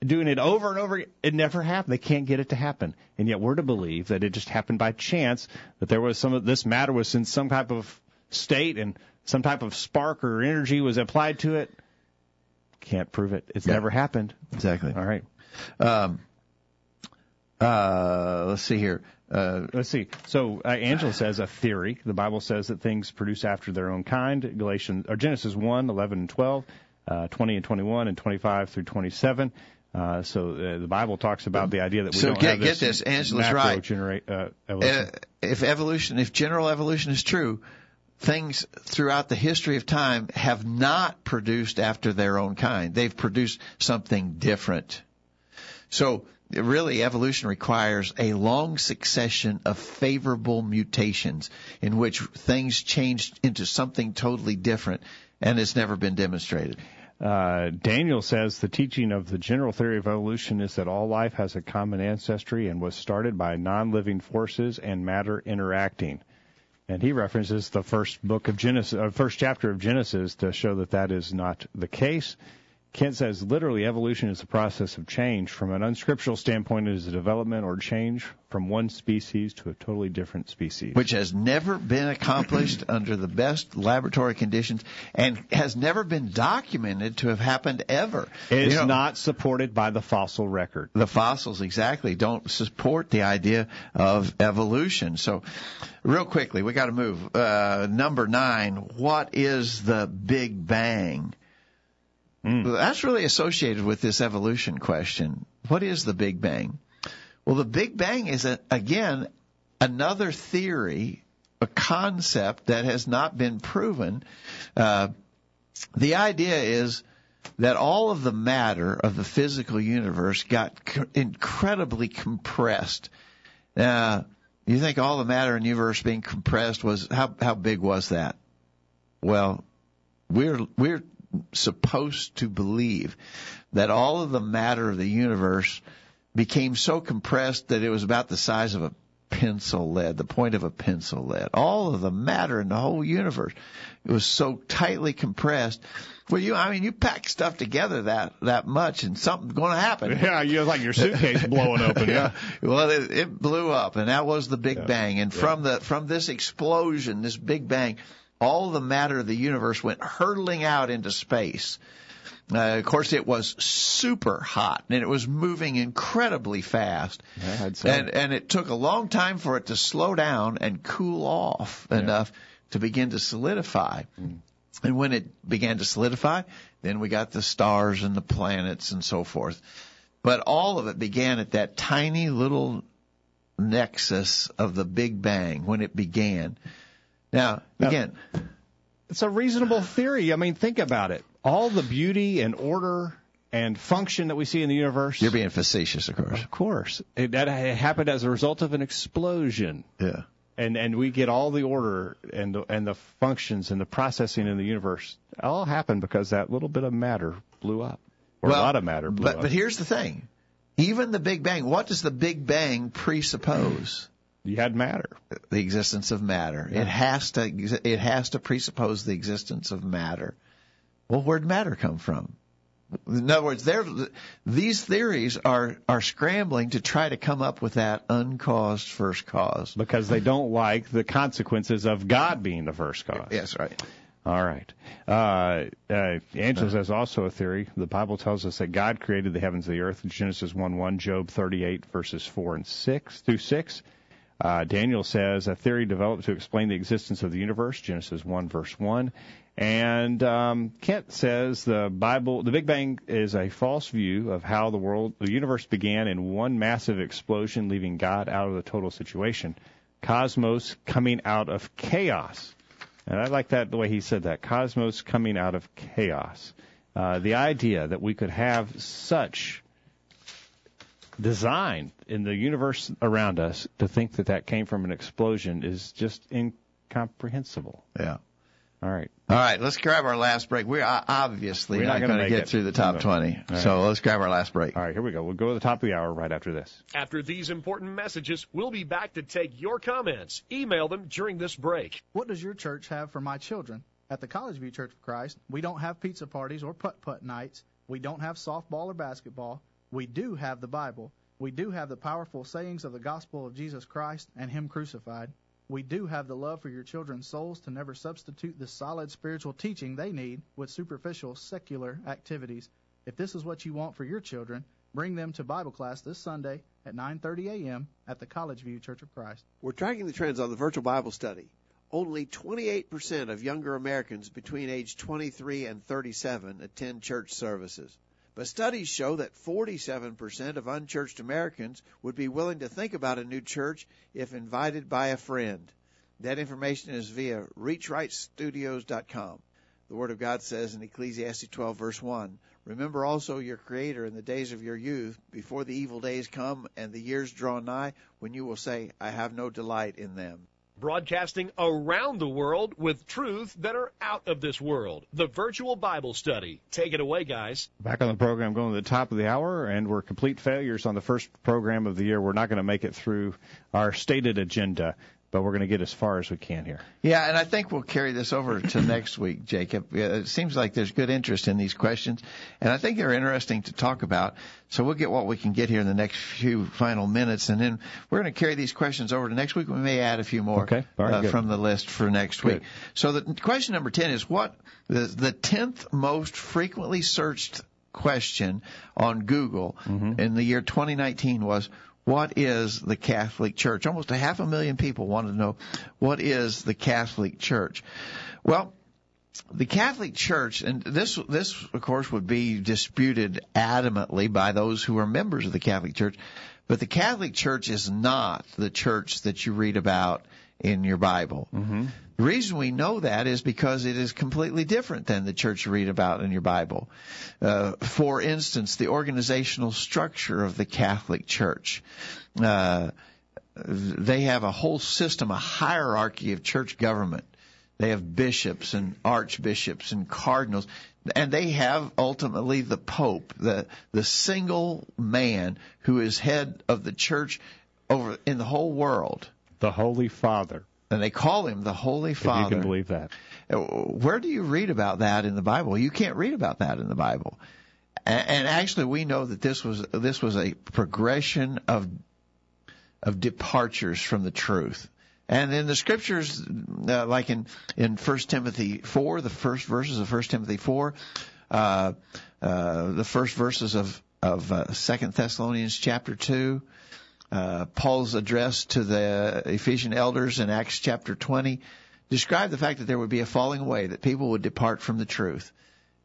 doing it over and over. It never happened. They can't get it to happen, and yet we're to believe that it just happened by chance. That there was some of this matter was in some type of state, and some type of spark or energy was applied to it. Can't prove it. It's Yeah. never happened. Exactly. All right. Um, uh, let's see here. Uh, Let's see. So uh, Angela says a theory. The Bible says that things produce after their own kind. Galatians or Genesis 1, 11 and 12, uh, 20 and 21, and 25 through 27. Uh, so uh, the Bible talks about the idea that we So don't get- have this get this, Angela's macro right. Generate, uh, evolution. uh, if evolution, if general evolution is true, things throughout the history of time have not produced after their own kind. They've produced something different. So really evolution requires a long succession of favorable mutations in which things changed into something totally different and it's never been demonstrated. Uh, Daniel says the teaching of the general theory of evolution is that all life has a common ancestry and was started by non-living forces and matter interacting. And he references the first book of Genesis, uh, first chapter of Genesis to show that that is not the case. Kent says literally evolution is a process of change. From an unscriptural standpoint, it is a development or change from one species to a totally different species. which has never been accomplished under the best laboratory conditions and has never been documented to have happened ever. It is You know, not supported by the fossil record. the fossils exactly don't support the idea of evolution. So, real quickly, we got to move. Uh, number nine. What is the Big Bang? That's really associated with this evolution question. What is the Big Bang? Well, the Big Bang is a, again another theory, a concept that has not been proven. Uh, the idea is that all of the matter of the physical universe got incredibly compressed. Now, you think all the matter in the universe being compressed was how how big was that? Well, we're we're supposed to believe that all of the matter of the universe became so compressed that it was about the size of a pencil lead, the point of a pencil lead. All of the matter in the whole universe it was so tightly compressed. Well, you, I mean, you pack stuff together that that much, and something's going to happen. Yeah, you like your suitcase blowing open. Yeah. Well, it, it blew up, and that was the Big Bang. And from the from this explosion, this Big Bang, all the matter of the universe went hurtling out into space. Uh, of course, it was super hot, and it was moving incredibly fast. Yeah. And and it took a long time for it to slow down and cool off enough to begin to solidify. And when it began to solidify, then we got the stars and the planets and so forth. But all of it began at that tiny little nexus of the Big Bang when it began. Now, Now- again, It's a reasonable theory. I mean, think about it. All the beauty and order and function that we see in the universe. you're being facetious, of course. of course, it, that happened as a result of an explosion. Yeah. and and we get all the order and the, and the functions and the processing in the universe all happened because that little bit of matter blew up, or a lot of matter blew but, up. But here's the thing. Even the Big Bang, what does the Big Bang presuppose? You had matter. the existence of matter. It has to it has to presuppose the existence of matter. Well, where'd matter come from? In other words, these theories are are scrambling to try to come up with that uncaused first cause. Because they don't like the consequences of God being the first cause. Yes, right. All right. Uh, uh, Angela says also a theory. The Bible tells us that God created the heavens and the earth. Genesis 1 1, Job 38, verses 4 and 6 through 6. Uh, Daniel says a theory developed to explain the existence of the universe. Genesis 1, verse 1. And um, Kent says the Bible, the Big Bang is a false view of how the world, the universe began in one massive explosion, leaving God out of the total situation. Cosmos coming out of chaos. And I like that the way he said that. Cosmos coming out of chaos. Uh, the idea that we could have such design in the universe around us to think that that came from an explosion is just incomprehensible. Yeah. All right. All right, let's grab our last break. We're uh, obviously We're not not gonna going to make get it. through the top 20. All So let's grab our last break. All right, here we go. We'll go to the top of the hour right after this. After these important messages, we'll be back to take your comments. Email them during this break. What does your church have for my children? At the College View Church of Christ, we don't have pizza parties or putt putt nights. We don't have softball or basketball. We do have the Bible. We do have the powerful sayings of the gospel of Jesus Christ and Him crucified. We do have the love for your children's souls to never substitute the solid spiritual teaching they need with superficial secular activities. If this is what you want for your children, bring them to Bible class this Sunday at 9:30 a.m. at the College View Church of Christ. We're tracking the trends on the virtual Bible study. Only 28% of younger Americans between age 23 and 37 attend church services. But studies show that 47% of unchurched Americans would be willing to think about a new church if invited by a friend. That information is via reachrightstudios.com. The Word of God says in Ecclesiastes 12 verse 1, Remember also your Creator in the days of your youth, before the evil days come and the years draw nigh, when you will say, I have no delight in them. Broadcasting around the world with truths that are out of this world. The virtual Bible study. Take it away, guys. Back on the program, going to the top of the hour, and we're complete failures on the first program of the year. We're not going to make it through our stated agenda, but we're going to get as far as we can here. Yeah, and I think we'll carry this over to next week, Jacob. It seems like there's good interest in these questions, and I think they're interesting to talk about. So we'll get what we can get here in the next few final minutes, and then we're going to carry these questions over to next week. We may add a few more Okay. Right, uh, from the list for next Good. week. So the question number 10 is what the, the 10th most frequently searched question on Google Mm-hmm. in the year 2019 was what is the Catholic Church? Almost a half a million people wanted to know what is the Catholic Church. Well, the Catholic Church, and this this of course would be disputed adamantly by those who are members of the Catholic Church, but the Catholic Church is not the church that you read about in your Bible. Mm-hmm. The reason we know that is because it is completely different than the church you read about in your Bible. Uh, for instance, the organizational structure of the Catholic Church. Uh, they have a whole system, a hierarchy of church government. They have bishops and archbishops and cardinals, and they have ultimately the Pope, the the single man who is head of the church over in the whole world, The Holy Father, and they call him the Holy if Father. you can believe that. Uh, Where do you read about that in the Bible? You can't read about that in the Bible. And actually, we know that this was this was a progression of of departures from the truth. And in the scriptures, uh, like in in First Timothy four, the first verses of First Timothy four, uh, uh, the first verses of of uh, Second Thessalonians chapter two, uh, Paul's address to the Ephesian elders in Acts chapter 20 described the fact that there would be a falling away, that people would depart from the truth.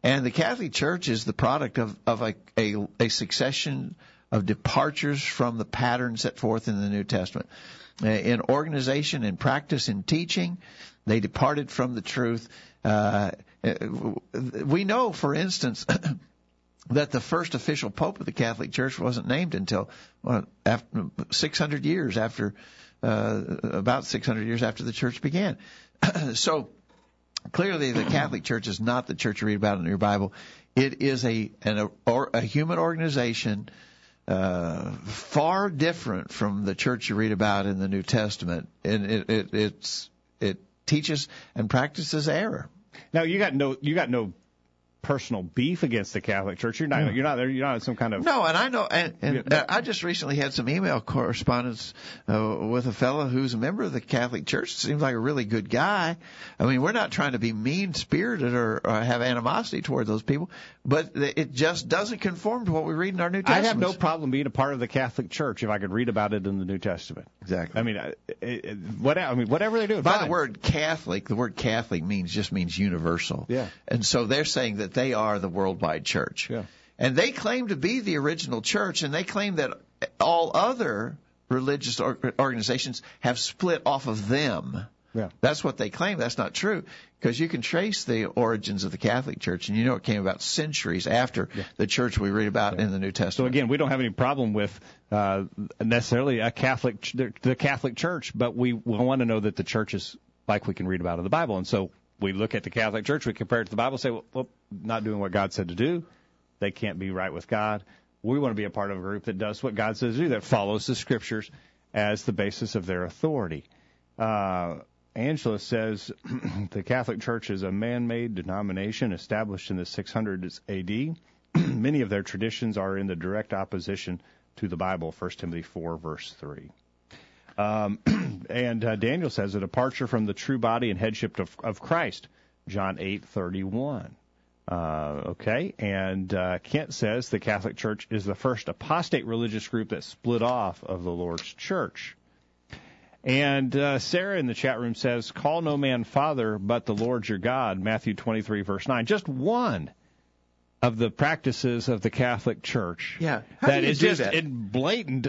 And the Catholic Church is the product of, of a, a, a succession of departures from the pattern set forth in the New Testament. Uh, in organization, in practice, in teaching, they departed from the truth. Uh, we know, for instance, that the first official pope of the Catholic Church wasn't named until well, after 600 years after, uh, about 600 years after the church began. so clearly, the Catholic Church is not the church you read about in your Bible. It is a an, or, a human organization uh, far different from the church you read about in the New Testament, and it, it it's it teaches and practices error. Now you got no you got no personal beef against the Catholic Church. You're not. You're not there. You're not some kind of. No, and I know, and, and I just recently had some email correspondence uh, with a fellow who's a member of the Catholic Church. Seems like a really good guy. I mean, we're not trying to be mean spirited or, or have animosity toward those people, but it just doesn't conform to what we read in our New Testament. I have no problem being a part of the Catholic Church if I could read about it in the New Testament. Exactly. I mean, it, it, what I mean, whatever they do. By fine. the word Catholic, the word Catholic means just means universal. Yeah. And so they're saying that they are the worldwide church. Yeah. And they claim to be the original church, and they claim that all other religious organizations have split off of them. Yeah. That's what they claim. That's not true because you can trace the origins of the Catholic Church, and you know it came about centuries after yeah. the church we read about yeah. in the New Testament. So again, we don't have any problem with uh, necessarily a Catholic, the Catholic Church, but we, we want to know that the church is like we can read about in the Bible, and so we look at the Catholic Church, we compare it to the Bible, say, well, well not doing what God said to do, they can't be right with God. We want to be a part of a group that does what God says to do, that follows the Scriptures as the basis of their authority. Uh, Angela says the Catholic Church is a man-made denomination established in the 600s AD. Many of their traditions are in the direct opposition to the Bible. 1 Timothy 4 verse 3. Um, and uh, Daniel says a departure from the true body and headship of, of Christ. John 8:31. Uh, okay, and uh, Kent says the Catholic Church is the first apostate religious group that split off of the Lord's Church. And uh, Sarah in the chat room says, "Call no man father, but the Lord your God." Matthew 23 verse 9. Just one of the practices of the Catholic Church. Yeah, How that do you is do just that? in blatant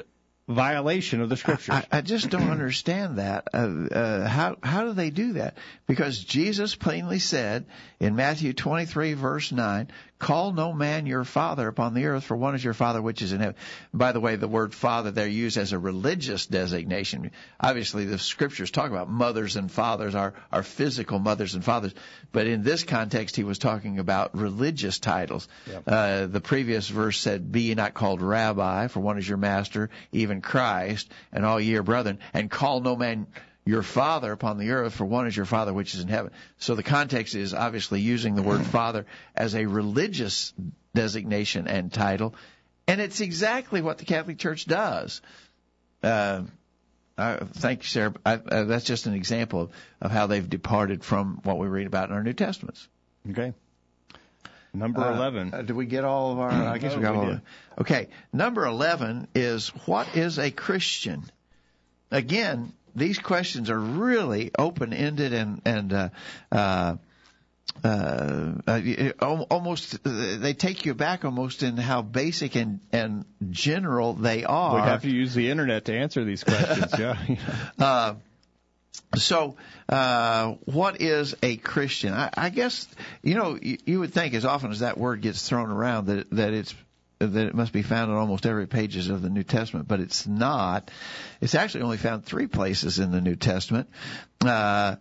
violation of the Scriptures. I, I just don't understand that. Uh, uh, how how do they do that? Because Jesus plainly said in Matthew 23 verse 9, "Call no man your father upon the earth, for one is your Father which is in heaven." By the way, the word father there used as a religious designation. Obviously, the Scriptures talk about mothers and fathers, our our physical mothers and fathers, but in this context, he was talking about religious titles. Yep. Uh, the previous verse said, "Be ye not called rabbi, for one is your master, even Christ, and all ye are brethren, and call no man your father upon the earth, for one is your father which is in heaven. So the context is obviously using the word father as a religious designation and title, and it's exactly what the Catholic Church does. Uh, uh, thank you, Sarah. I, uh, that's just an example of, of how they've departed from what we read about in our New Testaments. okay. Number Uh, 11. Uh, did we get all of our? I guess No, we got we all. did. Of it. Okay, number eleven is what is a Christian? Again, these questions are really open ended and and uh, uh, uh, almost they take you back almost in how basic and and general they are. We have to use the internet to answer these questions. yeah. Uh, so, uh, what is a Christian? I, I guess you know you, you would think as often as that word gets thrown around that that it's that it must be found in almost every pages of the New Testament, but it's not. It's actually only found three places in the New Testament. Uh,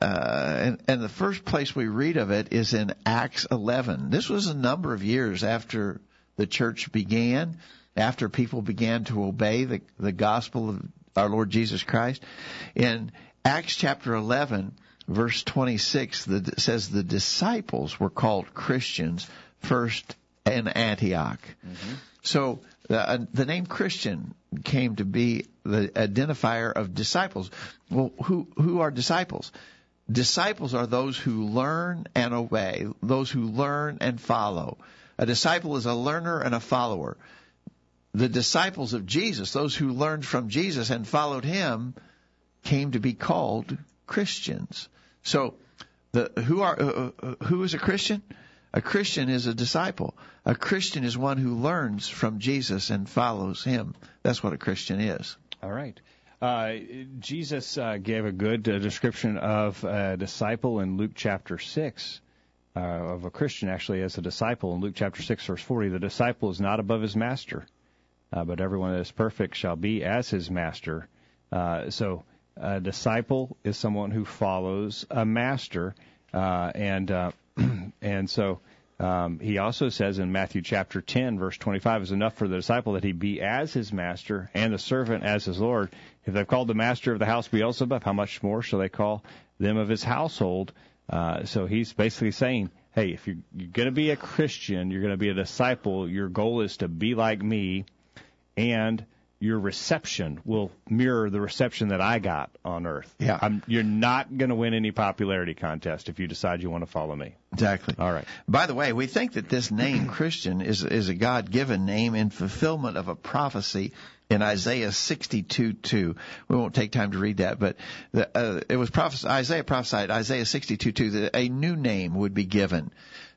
uh, and, and the first place we read of it is in Acts 11. This was a number of years after the church began, after people began to obey the, the gospel of our Lord Jesus Christ. In Acts chapter 11, verse 26, the, says the disciples were called Christians first in Antioch. So uh, the name Christian came to be the identifier of disciples. Well, who who are disciples? Disciples are those who learn and obey, those who learn and follow. A disciple is a learner and a follower. The disciples of Jesus, those who learned from Jesus and followed him, came to be called Christians. So, the who are uh, uh, who is a Christian? A Christian is a disciple. A Christian is one who learns from Jesus and follows him. That's what a Christian is. All right. Uh, Jesus uh, gave a good uh, description of a disciple in Luke chapter 6, uh, of a Christian actually as a disciple in Luke chapter 6, verse 40. The disciple is not above his master, uh, but everyone that is perfect shall be as his master. Uh, so a disciple is someone who follows a master, and and so um, he also says in Matthew chapter 10, verse 25, is enough for the disciple that he be as his master and the servant as his Lord. If they've called the master of the house Beelzebub, how much more shall they call them of his household? Uh, so he's basically saying, hey, if you're, you're going to be a Christian, you're going to be a disciple, your goal is to be like me and your reception will mirror the reception that I got on earth. Yeah. I'm, you're not going to win any popularity contest if you decide you want to follow me. Exactly. All right. By the way, we think that this name Christian is is a God given name in fulfillment of a prophecy in Isaiah 62:2. We won't take time to read that, but the, uh, it was prophesied, Isaiah prophesied Isaiah 62:2 that a new name would be given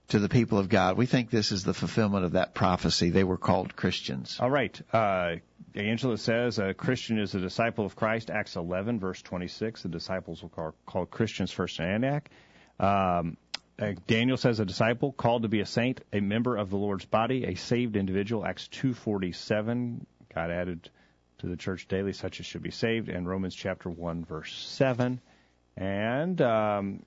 to the people of God. We think this is the fulfillment of that prophecy. They were called Christians. All right. Uh, Angela says a Christian is a disciple of Christ. Acts 11, verse 26. The disciples were called, called Christians first in Antioch. Um, uh, Daniel says a disciple called to be a saint, a member of the Lord's body, a saved individual. Acts 2:47. God added to the church daily such as should be saved. And Romans chapter 1, verse 7. And um,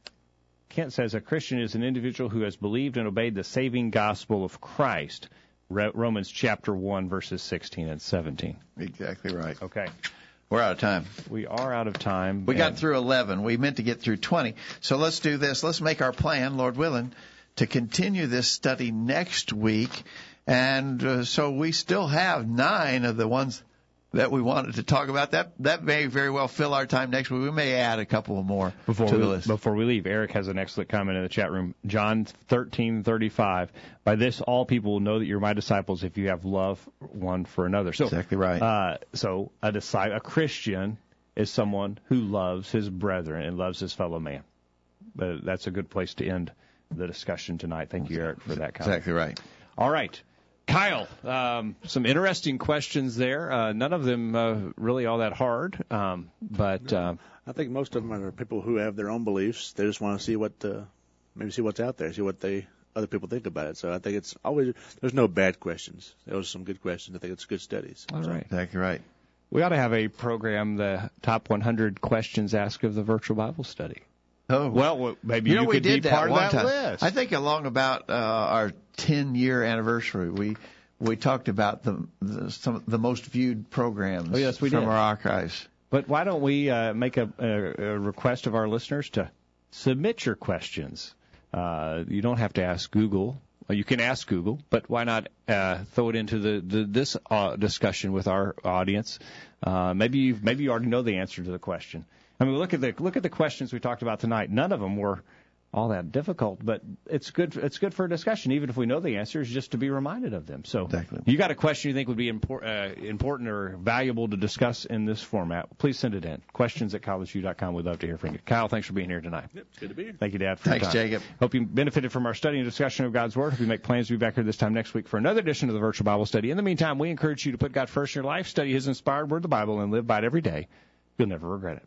Kent says a Christian is an individual who has believed and obeyed the saving gospel of Christ. Re- Romans chapter 1, verses 16 and 17. Exactly right. Okay. We're out of time. We are out of time. We got through 11. We meant to get through 20. So let's do this. Let's make our plan, Lord willing, to continue this study next week. And uh, so we still have nine of the ones that we wanted to talk about. That that may very well fill our time next week. We may add a couple more Before to we, the list. before we leave, Eric has an excellent comment in the chat room. John thirteen thirty five. By this, all people will know that you're my disciples if you have love one for another. So Exactly right. Uh, so a disciple, a Christian, is someone who loves his brethren and loves his fellow man. But that's a good place to end the discussion tonight. Thank you, Eric, for that comment. exactly right. All right. Kyle, um, some interesting questions there. Uh, none of them uh, really all that hard, um, but uh, I think most of them are people who have their own beliefs. They just want to see what, uh, maybe see what's out there, see what they other people think about it. So I think it's always there's no bad questions. Those are some good questions. I think it's good studies. all So- right. Exactly right. We ought to have a program, the top 100 questions asked of the virtual Bible study. Oh, Well, maybe you know, you we could did be that part one of that time. list. I think along about uh, our 10 year anniversary, we we talked about the, the some the most viewed programs Oh, yes, we from did. our archives. But why don't we uh, make a, a, a request of our listeners to submit your questions? Uh, you don't have to ask Google. You can ask Google, but why not uh, throw it into the, the this uh, discussion with our audience? Uh, maybe you maybe you already know the answer to the question. I mean, look at the look at the questions we talked about tonight. None of them were all that difficult, but it's good. It's good for a discussion, even if we know the answers, just to be reminded of them. So, Exactly. you got a question you think would be impor- uh, important or valuable to discuss in this format? Please send it in. Questions at collegeview.com. We'd love to hear from you. Kyle, thanks for being here tonight. Yep, it's good to be here. Thank you, Dad. For Thanks, your time. Jacob. Hope you benefited from our study and discussion of God's Word. Hope you make plans to be back here this time next week for another edition of the Virtual Bible Study. In the meantime, we encourage you to put God first in your life, study His inspired Word, the Bible, and live by it every day. You'll never regret it.